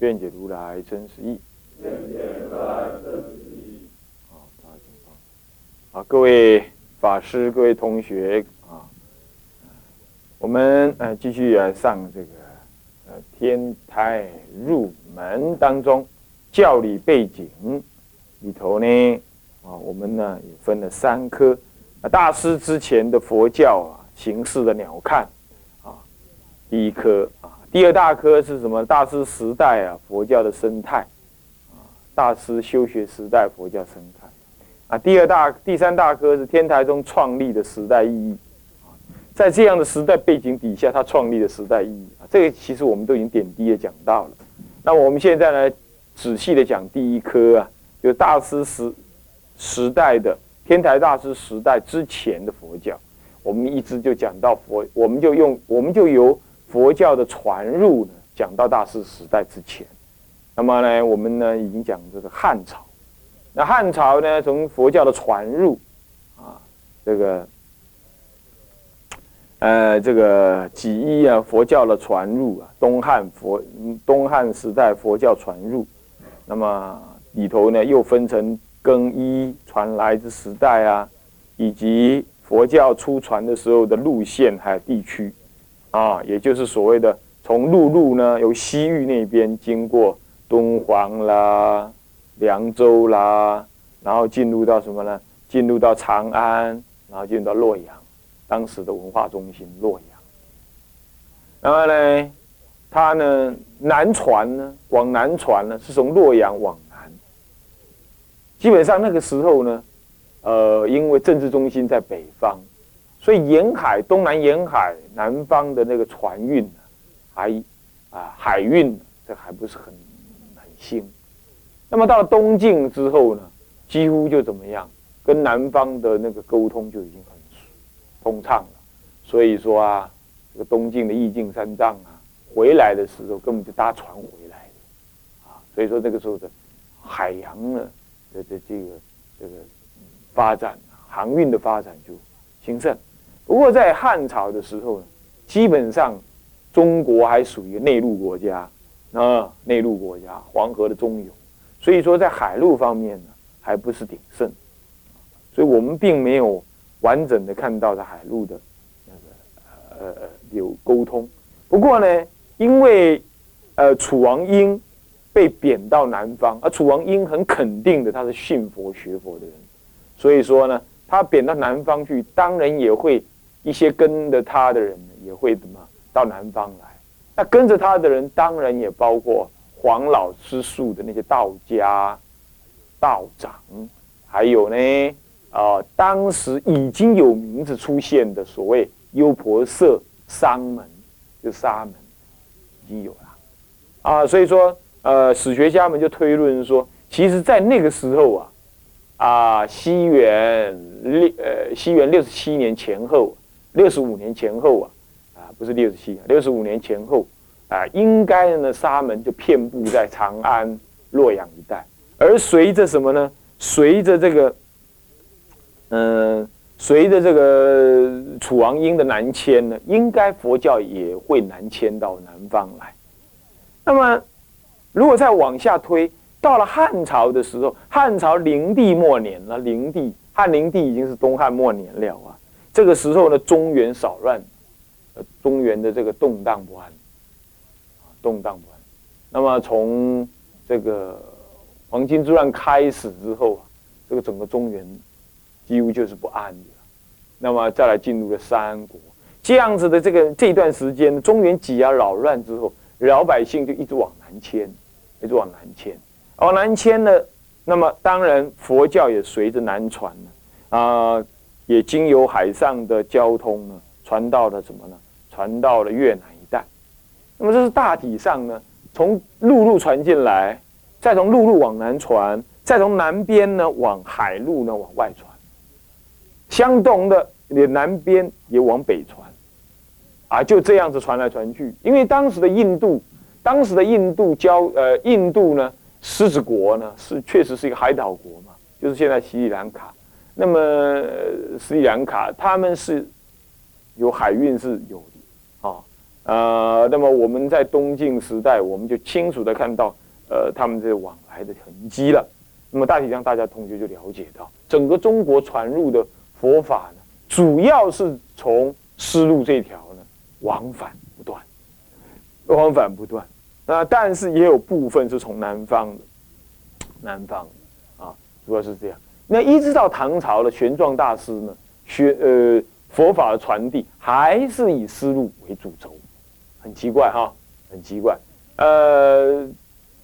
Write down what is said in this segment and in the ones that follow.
我今见闻得受持。愿解如来真实义。愿解如来真实义。好，大家请放。好，各位法师、各位同学啊，我们呃继续来上这个呃天台入门当中教理背景里头呢啊，我们呢也分了三科啊，大师之前的佛教啊形式的鸟瞰啊，第一科啊，第二大科是什么？大师时代啊，佛教的生态。啊大师修学时代佛教生态啊，第二大、第三大科是天台宗创立的时代意义啊，在这样的时代背景底下，他创立的时代意义啊，这个其实我们都已经点滴的讲到了。那我们现在呢，仔细的讲第一科啊，就大师时时代的天台大师时代之前的佛教，我们一直就讲到佛，我们就用我们就由佛教的传入呢，讲到大师时代之前。那么呢，我们呢已经讲这个汉朝，那汉朝呢从佛教的传入，啊，这个，呃，这个几一啊佛教的传入啊，东汉佛东汉时代佛教传入，那么里头呢又分成更一传来之时代啊，以及佛教出传的时候的路线还有地区，啊，也就是所谓的从陆路呢由西域那边经过。敦煌啦，凉州啦，然后进入到什么呢？进入到长安，然后进入到洛阳，当时的文化中心洛阳。然后呢，它呢南传呢，往南传呢，是从洛阳往南。基本上那个时候呢，呃，因为政治中心在北方，所以沿海东南沿海南方的那个船运还啊海运这还不是很很。兴，那么到了东晋之后呢，几乎就怎么样，跟南方的那个沟通就已经很通畅了。所以说啊，这个东晋的义净三藏啊，回来的时候根本就搭船回来的，啊，所以说这个时候的海洋呢的的这个这个发展，航运的发展就兴盛。不过在汉朝的时候呢，基本上中国还属于内陆国家。啊，内陆国家，黄河的中游，所以说在海陆方面呢，还不是鼎盛，所以我们并没有完整的看到在海陆的那个呃有沟通。不过呢，因为呃楚王英被贬到南方，而楚王英很肯定的他是信佛学佛的人，所以说呢，他贬到南方去，当然也会一些跟着他的人也会怎么到南方来。那跟着他的人，当然也包括黄老之术的那些道家道长，还有呢，啊，当时已经有名字出现的所谓优婆塞商门，就沙门，已经有了啊。所以说，呃，史学家们就推论说，其实，在那个时候啊，啊，西元六呃，西元六十七年前后，六十五年前后啊。啊不是六十七，六十五年前后，啊，应该呢，沙门就遍布在长安、洛阳一带。而随着什么呢？随着这个，嗯，随着这个楚王英的南迁呢，应该佛教也会南迁到南方来。那么，如果再往下推，到了汉朝的时候，汉朝灵帝末年了，灵帝汉灵帝已经是东汉末年了啊。这个时候呢，中原少乱。呃中原的这个动荡不安，啊动荡不安。那么从这个黄巾之乱开始之后啊，这个整个中原几乎就是不安的。那么再来进入了三国，这样子的这个这段时间，中原挤压扰乱之后，老百姓就一直往南迁，一直往南迁。往南迁呢，那么当然佛教也随着南传了啊，也经由海上的交通呢，传到了什么呢？传到了越南一带，那么这是大体上呢，从陆路传进来，再从陆路往南传，再从南边呢往海路呢往外传，相同的也南边也往北传，啊，就这样子传来传去。因为当时的印度，当时的印度交呃印度呢，狮子国呢是确实是一个海岛国嘛，就是现在斯里兰卡。那么斯里兰卡他们是有海运是有的啊，呃，那么我们在东晋时代，我们就清楚的看到呃他们这往来的痕迹了。那么大体上，大家同学就了解到，整个中国传入的佛法呢，主要是从丝路这条呢往返不断，往返不断。那但是也有部分是从南方的，南方的啊，主要是这样。那一直到唐朝的玄奘大师呢，学呃佛法的传递还是以丝路为主轴，很奇怪哈，很奇怪，呃。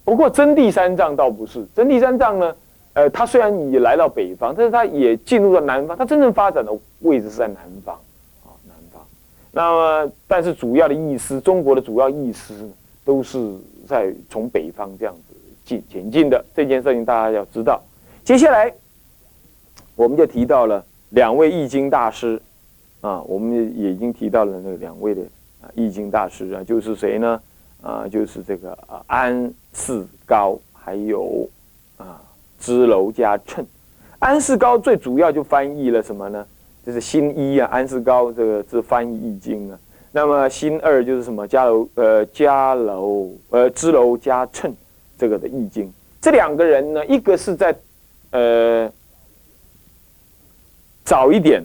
不过真谛三藏倒不是，真谛三藏呢，呃，他虽然也来到北方，但是他也进入了南方，他真正发展的位置是在南方，啊，南方。那么，但是主要的意思，中国的主要意思都是在从北方这样子进前进的。这件事情大家要知道。接下来，我们就提到了两位易经大师，啊，我们也已经提到了那两位的啊易经大师啊，就是谁呢？啊，就是这个啊，安世高，还有啊，支娄加称。安世高最主要就翻译了什么呢？就是新一啊，安世高这个是翻译易经啊。那么新二就是什么？加楼呃，加楼呃，支娄加称这个的易经。这两个人呢，一个是在呃早一点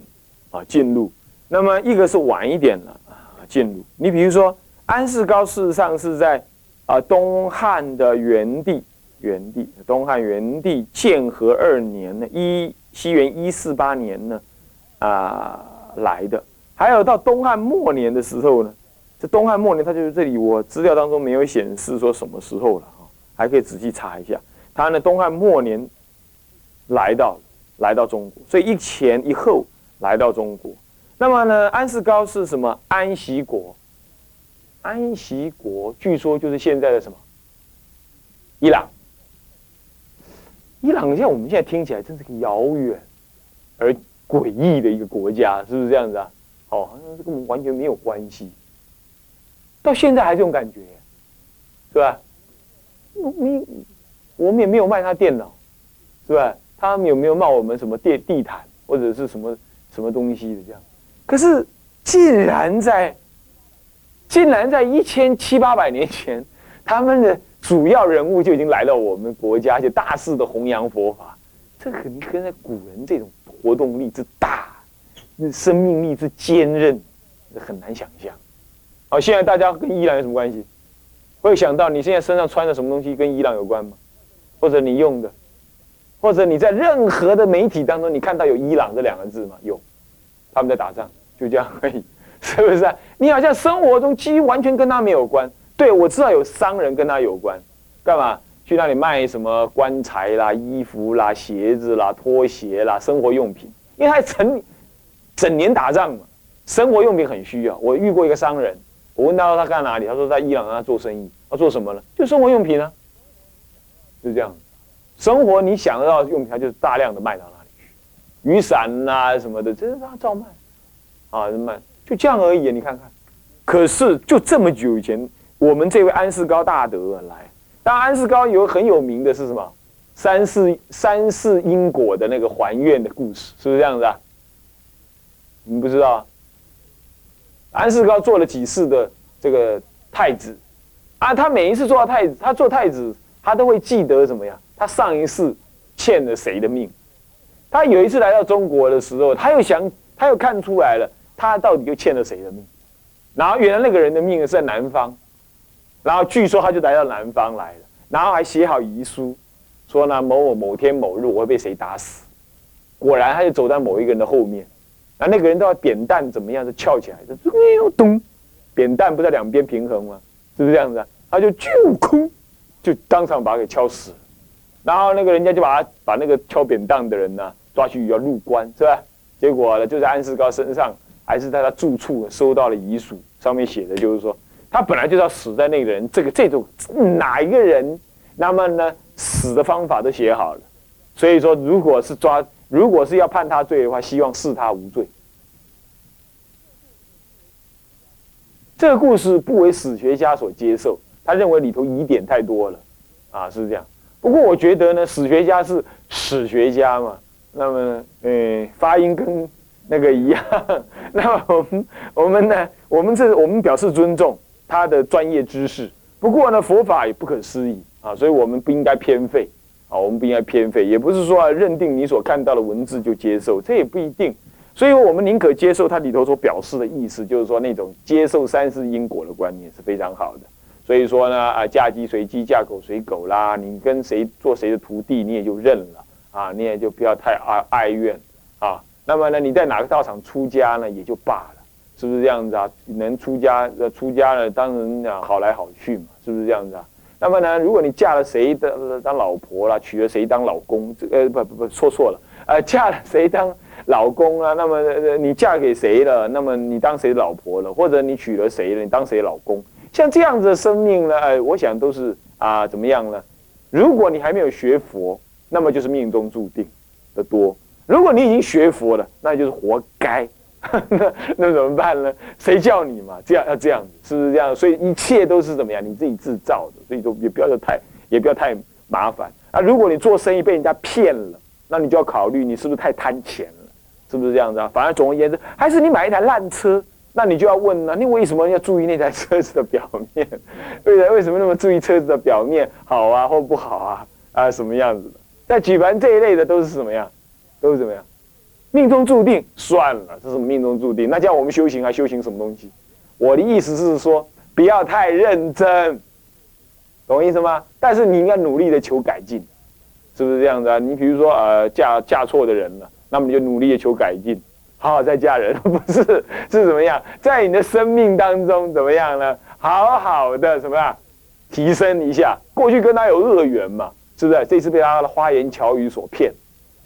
啊进入，那么一个是晚一点了啊进入。你比如说。安世高事实上是在啊东汉的元帝，元帝东汉元帝建和二年呢，一西元一四八年呢啊来的。还有到东汉末年的时候呢，这东汉末年，他就是这里我资料当中没有显示说什么时候了啊，还可以仔细查一下。他呢东汉末年来到来到中国，所以一前一后来到中国。那么呢，安世高是什么？安息国。安息国据说就是现在的什么？伊朗。伊朗像我们现在听起来真是个遥远而诡异的一个国家，是不是这样子啊？哦，好像是跟我们完全没有关系。到现在还这种感觉，是吧？没，我们也没有卖他电脑，是吧？他们有没有骂我们什么地地毯或者是什么什么东西的这样？可是竟然在。竟然在一千七八百年前，他们的主要人物就已经来到我们国家，就大肆的弘扬佛法。这肯定跟在古人这种活动力之大，生命力之坚韧，很难想象。好，现在大家跟伊朗有什么关系？会想到你现在身上穿的什么东西跟伊朗有关吗？或者你用的，或者你在任何的媒体当中，你看到有伊朗这两个字吗？有，他们在打仗，就这样而已。是不是？你好像生活中几乎完全跟他没有关。对，我知道有商人跟他有关，干嘛去那里卖什么棺材啦、衣服啦、鞋子啦、拖鞋啦、生活用品？因为他成整年打仗嘛，生活用品很需要。我遇过一个商人，我问他他干哪里，他说在伊朗他做生意。他做什么呢？就生活用品啊，就这样。生活你想得到用品，他就大量的卖到那里去。雨伞呐什么的，这是他照卖啊，卖。就这样而已，你看看。可是就这么久以前，我们这位安世高大德来。当安世高有很有名的是什么？三世三世因果的那个还愿的故事，是不是这样子啊？你不知道？安世高做了几世的这个太子啊？他每一次做到太子，他做太子，他都会记得怎么样？他上一世欠了谁的命？他有一次来到中国的时候，他又想，他又看出来了。他到底又欠了谁的命？然后原来那个人的命是在南方，然后据说他就来到南方来了，然后还写好遗书，说呢某某某天某日我会被谁打死。果然他就走在某一个人的后面，然后那个人都要扁担怎么样就翘起来，就咚，扁担不在两边平衡吗？是不是这样子啊？他就就空，就当场把他给敲死。然后那个人家就把他把那个敲扁担的人呢抓去要入关，是吧？结果呢就在安世高身上。还是在他住处收到了遗书，上面写的就是说，他本来就要死在那个人，这个这种哪一个人，那么呢，死的方法都写好了。所以说，如果是抓，如果是要判他罪的话，希望视他无罪。这个故事不为史学家所接受，他认为里头疑点太多了，啊，是这样。不过我觉得呢，史学家是史学家嘛，那么，呃，发音跟那个一样。那么我们我们呢，我们这我们表示尊重他的专业知识。不过呢，佛法也不可思议啊，所以我们不应该偏废。啊，我们不应该偏废，也不是说认定你所看到的文字就接受，这也不一定。所以，我们宁可接受它里头所表示的意思，就是说那种接受三世因果的观念是非常好的。所以说呢，啊，嫁鸡随鸡，嫁狗随狗啦，你跟谁做谁的徒弟，你也就认了啊，你也就不要太哀哀怨啊。那么呢，你在哪个道场出家呢，也就罢了，是不是这样子啊？能出家出家了，当然啊好来好去嘛，是不是这样子啊？那么呢，如果你嫁了谁的当老婆了，娶了谁当老公，这呃不不不说错了，呃嫁了谁当老公啊？那么你嫁给谁了？那么你当谁老婆了？或者你娶了谁了？你当谁老公？像这样子的生命呢？哎，我想都是啊怎么样呢？如果你还没有学佛，那么就是命中注定的多；如果你已经学佛了，那就是活该。那那怎么办呢？谁叫你嘛？这样要这样子，是不是这样？所以一切都是怎么样？你自己制造的，所以说也不要太，也不要太麻烦啊。如果你做生意被人家骗了，那你就要考虑你是不是太贪钱了，是不是这样子啊？反而总而言之，还是你买一台烂车，那你就要问了，你为什么要注意那台车子的表面？对的，为什么那么注意车子的表面好啊或不好啊？啊，什么样子的？在举凡这一类的都是什么样？都是怎么样？命中注定算了，这是命中注定。那叫我们修行还修行什么东西？我的意思是说，不要太认真，懂我意思吗？但是你应该努力的求改进，是不是这样子啊？你比如说，呃，嫁嫁错的人了，那么你就努力的求改进，好好再嫁人，不是是怎么样？在你的生命当中怎么样呢？好好的什么呀？提升一下。过去跟他有恶缘嘛，是不是？这次被他的花言巧语所骗。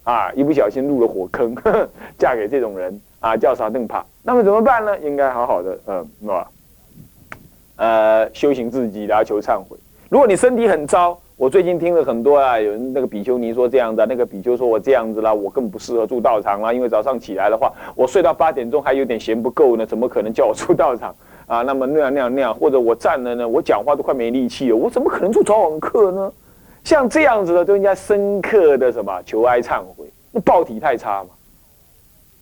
啊，一不小心入了火坑，嫁给这种人啊，叫啥更怕？那么怎么办呢？应该好好的，嗯，是吧？呃，修行自己，然后求忏悔。如果你身体很糟，我最近听了很多啊，有人那个比丘尼说这样子，那个比丘说我这样子啦，我更不适合住道场啦，因为早上起来的话，我睡到八点钟还有点嫌不够呢，怎么可能叫我住道场啊？那么那样那样那样，或者我站了呢，我讲话都快没力气了，我怎么可能住早晚课呢？像这样子的，都应该深刻的什么求哀忏悔。那报体太差嘛，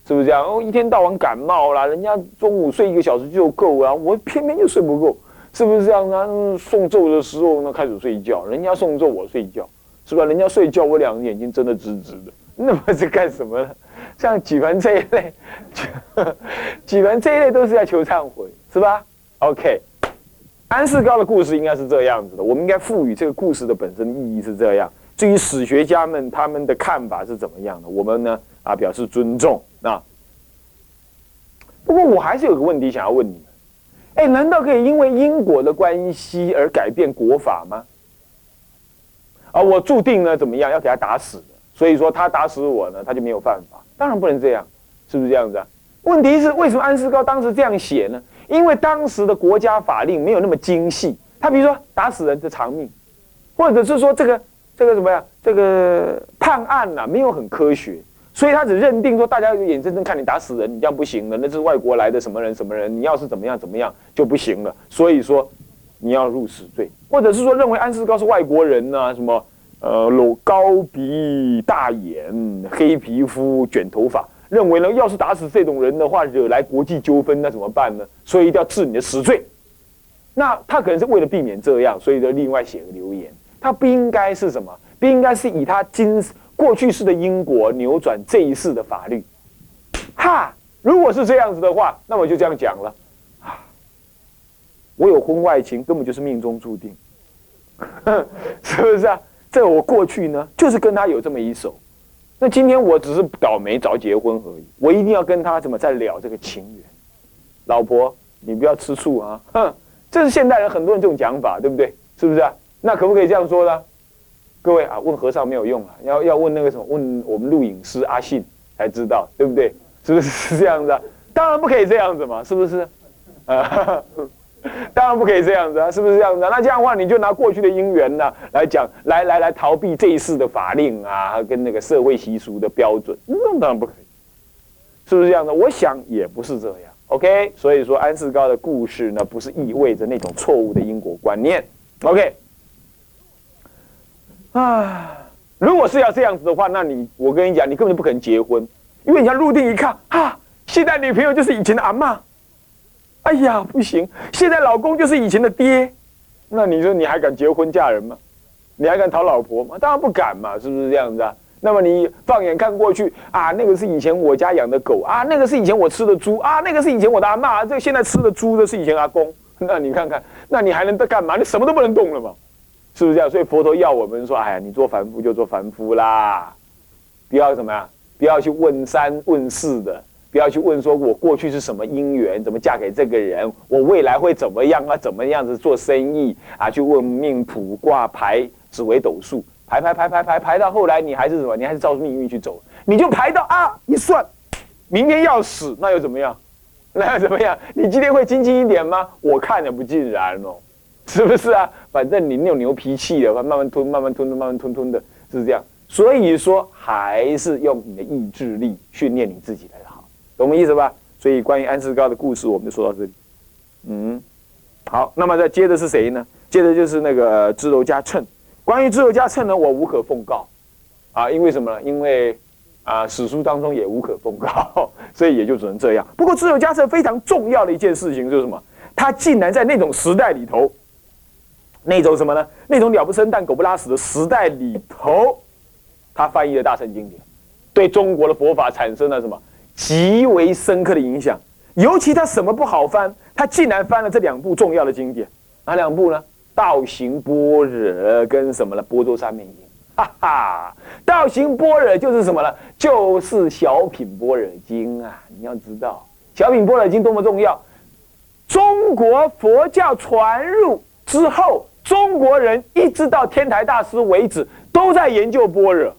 是不是这样？哦，一天到晚感冒啦，人家中午睡一个小时就够了，我偏偏就睡不够，是不是这样啊？送咒的时候呢，开始睡觉，人家送咒我睡觉，是吧？人家睡觉，我两个眼睛睁得直直的，那么是干什么呢？像举凡这一类，举凡这一类都是要求忏悔，是吧？OK。安世高的故事应该是这样子的，我们应该赋予这个故事的本身意义是这样。至于史学家们他们的看法是怎么样的，我们呢啊表示尊重啊。不过我还是有个问题想要问你们，哎，难道可以因为因果的关系而改变国法吗？啊，我注定呢怎么样要给他打死，所以说他打死我呢他就没有犯法？当然不能这样，是不是这样子啊？问题是为什么安世高当时这样写呢？因为当时的国家法令没有那么精细，他比如说打死人的偿命，或者是说这个这个怎么样，这个判案呐没有很科学，所以他只认定说大家眼睁睁看你打死人，你这样不行的，那是外国来的什么人什么人，你要是怎么样怎么样就不行了，所以说你要入死罪，或者是说认为安世高是外国人呢，什么呃露高鼻大眼黑皮肤卷头发。认为呢，要是打死这种人的话，惹来国际纠纷，那怎么办呢？所以一定要治你的死罪。那他可能是为了避免这样，所以就另外写个留言。他不应该是什么？不应该是以他今过去式的因果扭转这一世的法律。哈，如果是这样子的话，那我就这样讲了。啊，我有婚外情，根本就是命中注定，是不是啊？这我过去呢，就是跟他有这么一手。那今天我只是倒霉早结婚而已，我一定要跟他怎么再了这个情缘？老婆，你不要吃醋啊！哼，这是现代人很多人这种讲法，对不对？是不是啊？那可不可以这样说呢？各位啊，问和尚没有用啊，要要问那个什么，问我们录影师阿信才知道，对不对？是不是是这样子啊？当然不可以这样子嘛，是不是？啊，当然不可以这样子啊，是不是这样子？那这样的话，你就拿过去的因缘呢来讲，来来来逃避这一世的法令啊，跟那个社会习俗的标准，那当然不可以，是不是这样的？我想也不是这样。OK，所以说安世高的故事呢，不是意味着那种错误的因果观念。OK，啊，如果是要这样子的话，那你我跟你讲，你根本就不可能结婚，因为你要入定一看，啊，现在女朋友就是以前的阿妈。哎呀，不行！现在老公就是以前的爹，那你说你还敢结婚嫁人吗？你还敢讨老婆吗？当然不敢嘛，是不是这样子啊？那么你放眼看过去啊，那个是以前我家养的狗啊，那个是以前我吃的猪啊，那个是以前我的阿妈，这现在吃的猪的是以前阿公。那你看看，那你还能在干嘛？你什么都不能动了嘛，是不是这样？所以佛陀要我们说，哎呀，你做凡夫就做凡夫啦，不要什么呀？不要去问三问四的。不要去问说，我过去是什么姻缘，怎么嫁给这个人，我未来会怎么样啊？怎么样子做生意啊？去问命卜卦牌紫微斗数，排排排排排排到后来，你还是什么？你还是照命运去走，你就排到啊，一算，明天要死，那又怎么样？那又怎么样？你今天会精进一点吗？我看着不尽然哦，是不是啊？反正你有牛脾气的，慢慢吞，慢慢吞吞，慢慢吞吞的，是这样。所以说，还是用你的意志力训练你自己来的好。懂我意思吧？所以关于安世高的故事，我们就说到这里。嗯，好，那么再接着是谁呢？接着就是那个支娄迦谶。关于支娄迦谶呢，我无可奉告啊，因为什么呢？因为啊，史书当中也无可奉告，所以也就只能这样。不过支娄迦谶非常重要的一件事情就是什么？他竟然在那种时代里头，那种什么呢？那种鸟不生蛋、狗不拉屎的时代里头，他翻译的大乘经典，对中国的佛法产生了什么？极为深刻的影响，尤其他什么不好翻，他竟然翻了这两部重要的经典，哪两部呢？道行般若跟什么呢？波多三昧经，哈哈，道行般若就是什么呢？就是小品般若经啊！你要知道，小品般若经多么重要。中国佛教传入之后，中国人一直到天台大师为止，都在研究般若。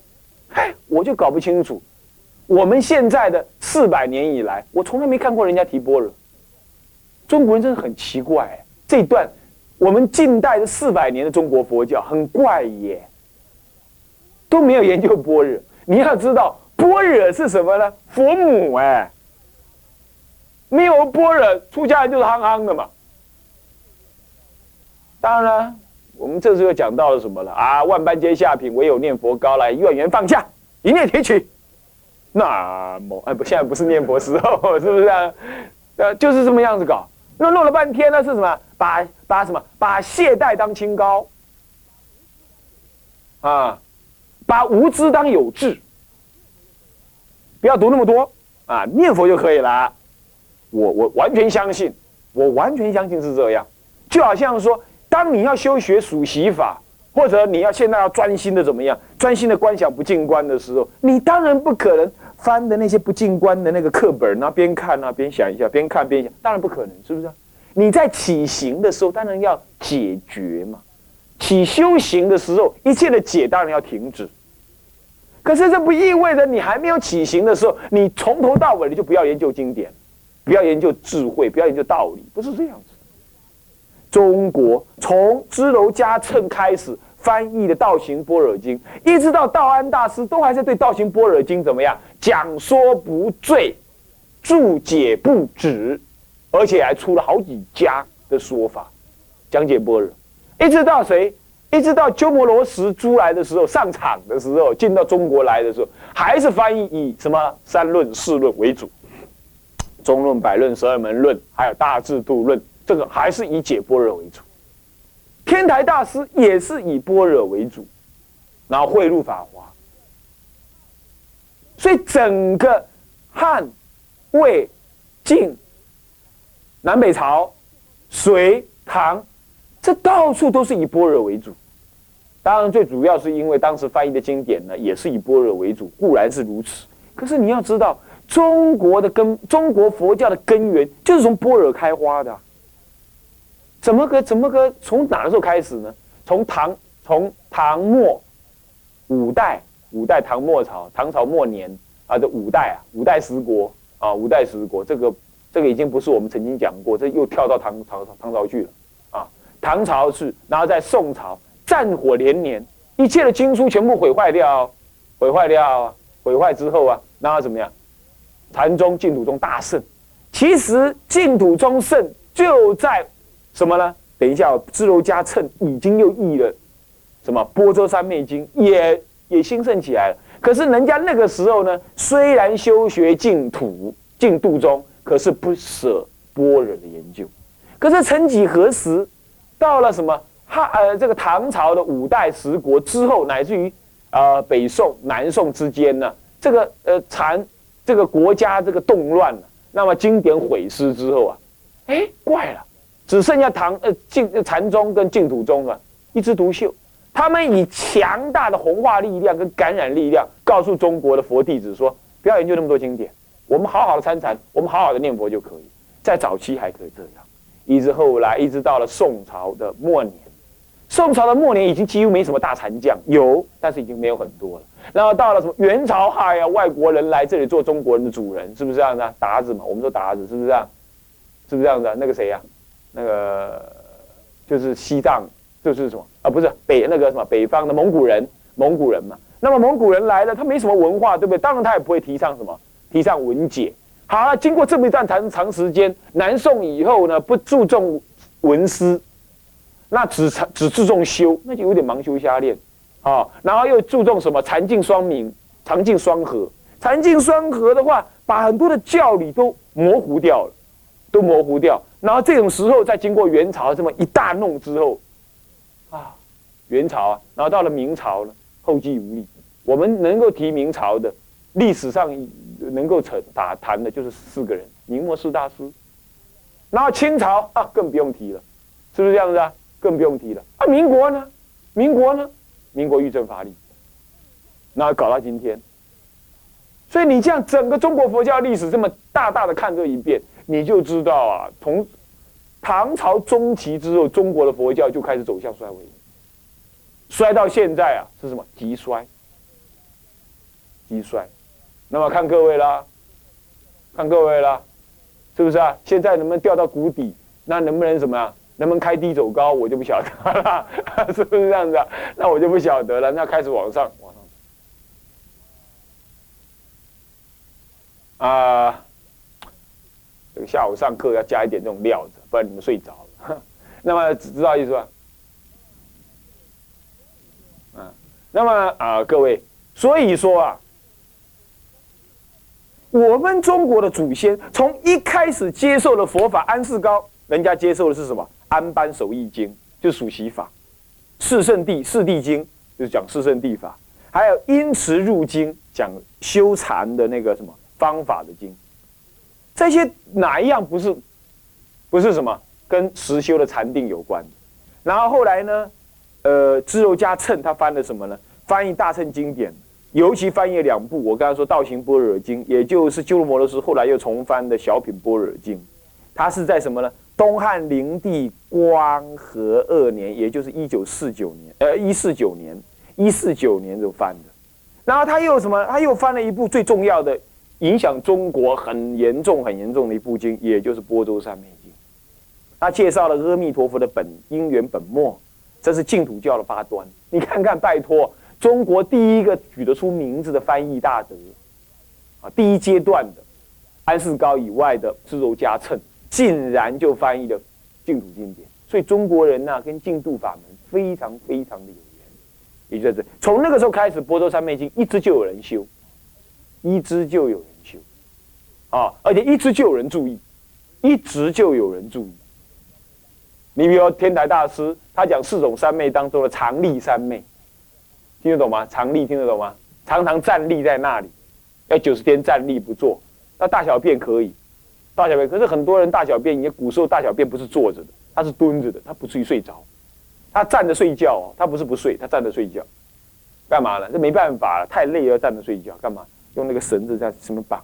哎，我就搞不清楚。我们现在的四百年以来，我从来没看过人家提般若。中国人真的很奇怪，这段我们近代的四百年的中国佛教很怪耶，都没有研究般若。你要知道，般若是什么呢？佛母哎，没有般若，出家人就是憨憨的嘛。当然了，我们这时候讲到了什么了啊？万般皆下品，唯有念佛高来，愿缘放下，一念提起。那么，哎不，现在不是念佛时候，是不是啊？呃，就是这么样子搞。那弄了半天呢，是什么？把把什么？把懈怠当清高，啊，把无知当有智。不要读那么多啊，念佛就可以了。我我完全相信，我完全相信是这样。就好像说，当你要修学数习法。或者你要现在要专心的怎么样？专心的观想不进观的时候，你当然不可能翻的那些不进观的那个课本啊，边看啊边想一下，边看边想，当然不可能，是不是？你在起行的时候，当然要解决嘛。起修行的时候，一切的解当然要停止。可是这不意味着你还没有起行的时候，你从头到尾你就不要研究经典，不要研究智慧，不要研究道理，不是这样子。中国从支娄迦谶开始。翻译的《道行般若经》，一直到道安大师，都还在对《道行般若经》怎么样讲说不醉，注解不止，而且还出了好几家的说法，讲解般若。一直到谁？一直到鸠摩罗什出来的时候，上场的时候，进到中国来的时候，还是翻译以什么三论、四论为主，中论、百论、十二门论，还有大智度论，这个还是以解般若为主。天台大师也是以般若为主，然后汇入法华，所以整个汉、魏、晋、南北朝、隋、唐，这到处都是以般若为主。当然，最主要是因为当时翻译的经典呢，也是以般若为主，固然是如此。可是你要知道，中国的根，中国佛教的根源就是从般若开花的。怎么个怎么个从哪个时候开始呢？从唐从唐末五代五代唐末朝唐朝末年啊，这五代啊五代十国啊五代十国这个这个已经不是我们曾经讲过，这又跳到唐唐唐朝去了啊。唐朝是，然后在宋朝战火连连，一切的经书全部毁坏掉，毁坏掉，毁坏之后啊，然后怎么样？禅宗净土宗大盛。其实净土宗盛就在什么呢？等一下，支娄迦谶已经又译了什么《波州三昧经》，也也兴盛起来了。可是人家那个时候呢，虽然修学净土、净土宗，可是不舍般若的研究。可是曾几何时，到了什么汉呃这个唐朝的五代十国之后，乃至于呃北宋、南宋之间呢，这个呃禅这个国家这个动乱了，那么经典毁失之后啊，哎怪了，只剩下唐呃净禅宗跟净土宗啊一枝独秀。他们以强大的弘化力量跟感染力量，告诉中国的佛弟子说：不要研究那么多经典，我们好好的参禅，我们好好的念佛就可以。在早期还可以这样，一直后来，一直到了宋朝的末年，宋朝的末年已经几乎没什么大禅将，有，但是已经没有很多了。然后到了什么元朝，哎呀，外国人来这里做中国人的主人，是不是这样的？鞑子嘛，我们说鞑子，是不是这样？是不是这样的？那个谁呀？那个就是西藏。就是什么啊？不是北那个什么北方的蒙古人，蒙古人嘛。那么蒙古人来了，他没什么文化，对不对？当然他也不会提倡什么，提倡文解。好了，经过这么一段长长时间，南宋以后呢，不注重文思，那只只注重修，那就有点盲修瞎练啊。然后又注重什么禅净双明，禅净双合。禅净双合的话，把很多的教理都模糊掉了，都模糊掉。然后这种时候，再经过元朝这么一大弄之后。啊，元朝啊，然后到了明朝呢，后继无力。我们能够提明朝的历史上能够成打谈的，就是四个人：明末四大师。然后清朝啊，更不用提了，是不是这样子啊？更不用提了。啊，民国呢？民国呢？民国御政乏力，然后搞到今天。所以你这样整个中国佛教历史这么大大的看这一遍，你就知道啊，从。唐朝中期之后，中国的佛教就开始走向衰微，衰到现在啊，是什么？极衰，极衰。那么看各位啦，看各位啦，是不是啊？现在能不能掉到谷底？那能不能什么啊？能不能开低走高？我就不晓得了，是不是这样子啊？那我就不晓得了。那开始往上，往上啊。这个下午上课要加一点这种料子，不然你们睡着了。那么知道意思吧？啊，那么啊，各位，所以说啊，我们中国的祖先从一开始接受了佛法，安世高人家接受的是什么？安般守义经，就属习法；四圣地四谛经，就是讲四圣地法；还有因持入经，讲修禅的那个什么方法的经。这些哪一样不是，不是什么跟实修的禅定有关？然后后来呢，呃，支娄迦谶他翻了什么呢？翻译大乘经典，尤其翻译两部。我刚才说《道行般若经》，也就是鸠摩罗什后来又重翻的小品般若经。他是在什么呢？东汉灵帝光和二年，也就是一九四九年，呃，一四九年，一四九年就翻的。然后他又什么？他又翻了一部最重要的。影响中国很严重、很严重的一部经，也就是《波州三昧》。他介绍了阿弥陀佛的本因缘本末，这是净土教的发端。你看看，拜托，中国第一个举得出名字的翻译大德，啊，第一阶段的安世高以外的支娄迦谶，竟然就翻译了净土经典。所以中国人呢，跟净土法门非常非常的有缘。也就是从那个时候开始，《波州三昧经》一直就有人修。一直就有人修，啊，而且一直就有人注意，一直就有人注意。你比如天台大师，他讲四种三昧当中的常立三昧，听得懂吗？常立听得懂吗？常常站立在那里，要九十天站立不坐。那大小便可以，大小便可是很多人大小便，也古时候大小便不是坐着的，他是蹲着的，他不至于睡着，他站着睡觉哦，他不是不睡，他站着睡觉，干嘛呢？这没办法了，太累要站着睡觉，干嘛？用那个绳子在什么绑，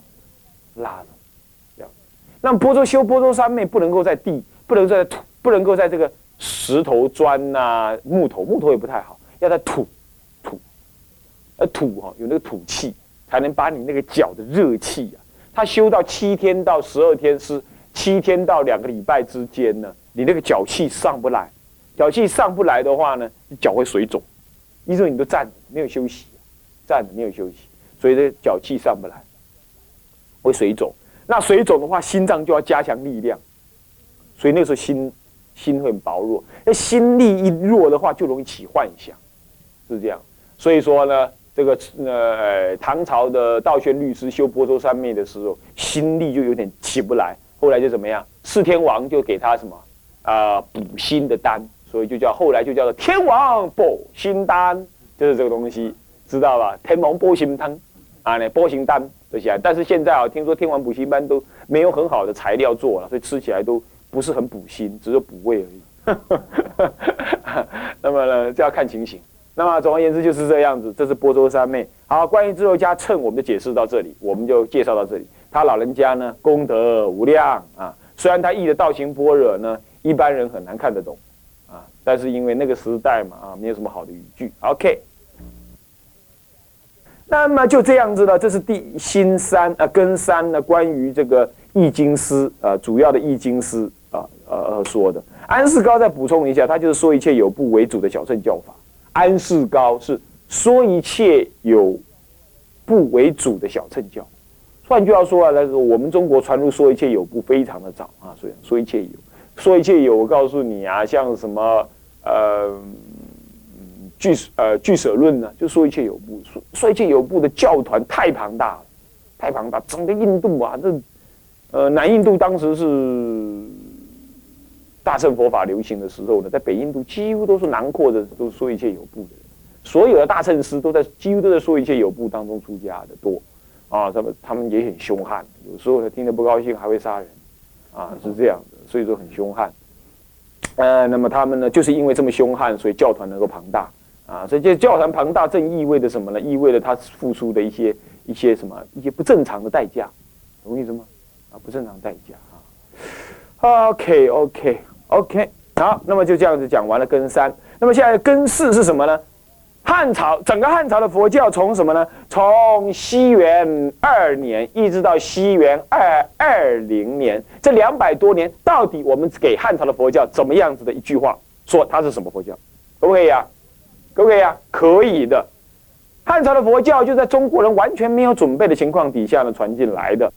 拉着，这样。那波州修波州三昧不能够在地，不能在土，不能够在这个石头砖呐、木头，木头也不太好，要在土，土，呃土哈有那个土气，才能把你那个脚的热气啊。他修到七天到十二天是七天到两个礼拜之间呢，你那个脚气上不来，脚气上不来的话呢，你脚会水肿，因为你都站着没有休息，站着没有休息，所以这脚气上不来，会水肿。那水肿的话，心脏就要加强力量，所以那时候心心会很薄弱。那心力一弱的话，就容易起幻想，是这样。所以说呢。这个呃，唐朝的道宣律师修波州三昧的时候，心力就有点起不来。后来就怎么样？四天王就给他什么啊补心的丹，所以就叫后来就叫做天王补心丹，就是这个东西，知道吧？天王补心汤啊，那补心丹这些。但是现在啊，听说天王补心丹都没有很好的材料做了，所以吃起来都不是很补心，只是补胃而已。那么呢，就要看情形。那么总而言之就是这样子，这是波州三昧。好，关于智后家称，我们就解释到这里，我们就介绍到这里。他老人家呢，功德无量啊。虽然他译的道行般若呢，一般人很难看得懂啊，但是因为那个时代嘛啊，没有什么好的语句。OK，那么就这样子了。这是第新三啊根三呢，关于这个易经师啊，主要的易经师呃呃说的。安世高再补充一下，他就是说一切有部为主的小乘教法。安世高是说一切有部为主的小乘教，换句话说啊，那个我们中国传入说一切有部非常的早啊，所以说一切有，说一切有，我告诉你啊，像什么呃据呃据舍论呢，就说一切有部，说说一切有部的教团太庞大了，太庞大，整个印度啊，这呃南印度当时是。大乘佛法流行的时候呢，在北印度几乎都是囊括的，都说一切有部的人。所有的大乘师都在几乎都在说一切有部当中出家的多，啊，他们他们也很凶悍，有时候呢听得不高兴还会杀人，啊，是这样的，所以说很凶悍。呃，那么他们呢，就是因为这么凶悍，所以教团能够庞大，啊，所以这教团庞大正意味着什么呢？意味着他付出的一些一些什么一些不正常的代价，懂我意思吗？啊，不正常代价啊。OK OK。OK，好，那么就这样子讲完了根三。那么现在根四是什么呢？汉朝整个汉朝的佛教从什么呢？从西元二年一直到西元二二零年，这两百多年，到底我们给汉朝的佛教怎么样子的一句话说它是什么佛教？可不可以呀？可不可以呀？可以的。汉朝的佛教就在中国人完全没有准备的情况底下呢传进来的。